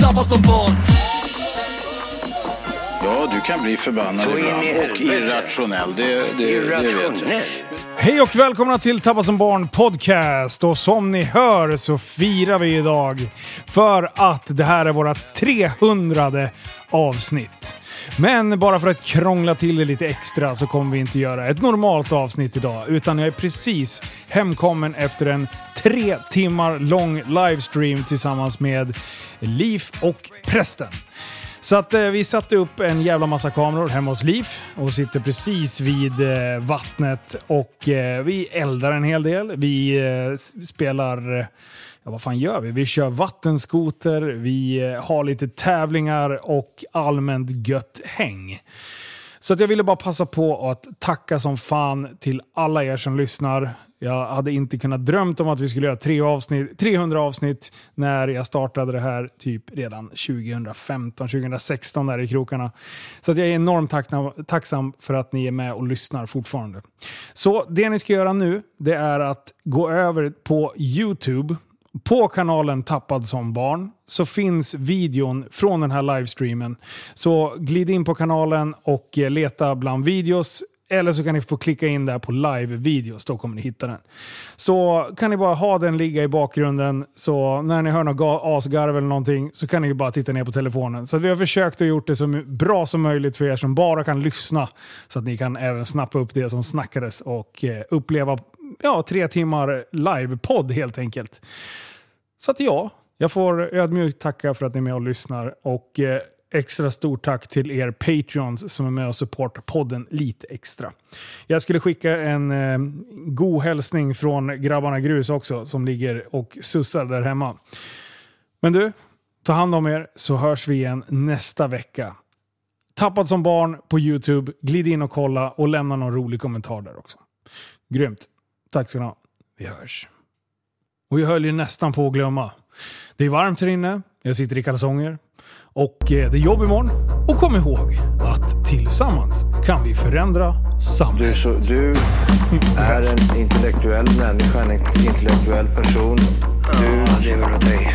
Som, tappad som, barn Ja, du kan bli förbannad ibland och irrationell. Det, det, det vet jag. Irrationell. Hej och välkomna till Tappa som barn podcast. Och som ni hör så firar vi idag för att det här är vårt 300 avsnitt. Men bara för att krångla till det lite extra så kommer vi inte göra ett normalt avsnitt idag. Utan jag är precis hemkommen efter en tre timmar lång livestream tillsammans med Liv och prästen. Så att eh, vi satte upp en jävla massa kameror hemma hos Liv och sitter precis vid eh, vattnet och eh, vi eldar en hel del. Vi eh, spelar, eh, ja vad fan gör vi? Vi kör vattenskoter, vi eh, har lite tävlingar och allmänt gött häng. Så att jag ville bara passa på att tacka som fan till alla er som lyssnar. Jag hade inte kunnat drömt om att vi skulle göra tre avsnitt, 300 avsnitt när jag startade det här typ redan 2015, 2016 där i krokarna. Så att jag är enormt tacksam, tacksam för att ni är med och lyssnar fortfarande. Så det ni ska göra nu, det är att gå över på YouTube på kanalen Tappad som barn så finns videon från den här livestreamen. Så glid in på kanalen och eh, leta bland videos. Eller så kan ni få klicka in där på live-videos, då kommer ni hitta den. Så kan ni bara ha den ligga i bakgrunden, så när ni hör något asgarv eller någonting så kan ni bara titta ner på telefonen. Så vi har försökt att gjort det så bra som möjligt för er som bara kan lyssna. Så att ni kan även snappa upp det som snackades och eh, uppleva ja, tre timmar live-podd helt enkelt. Så att ja, jag får ödmjukt tacka för att ni är med och lyssnar. Och eh, extra stort tack till er Patreons som är med och supportar podden lite extra. Jag skulle skicka en eh, god hälsning från grabbarna Grus också som ligger och sussar där hemma. Men du, ta hand om er så hörs vi igen nästa vecka. Tappad som barn på YouTube. Glid in och kolla och lämna någon rolig kommentar där också. Grymt. Tack ska ni ha. Vi hörs. Och jag höll ju nästan på att glömma. Det är varmt här inne, jag sitter i kalsonger och eh, det är jobb imorgon. Och kom ihåg att tillsammans kan vi förändra Du, samhället. så, du är en intellektuell människa, en intellektuell person. Du lever åt dig.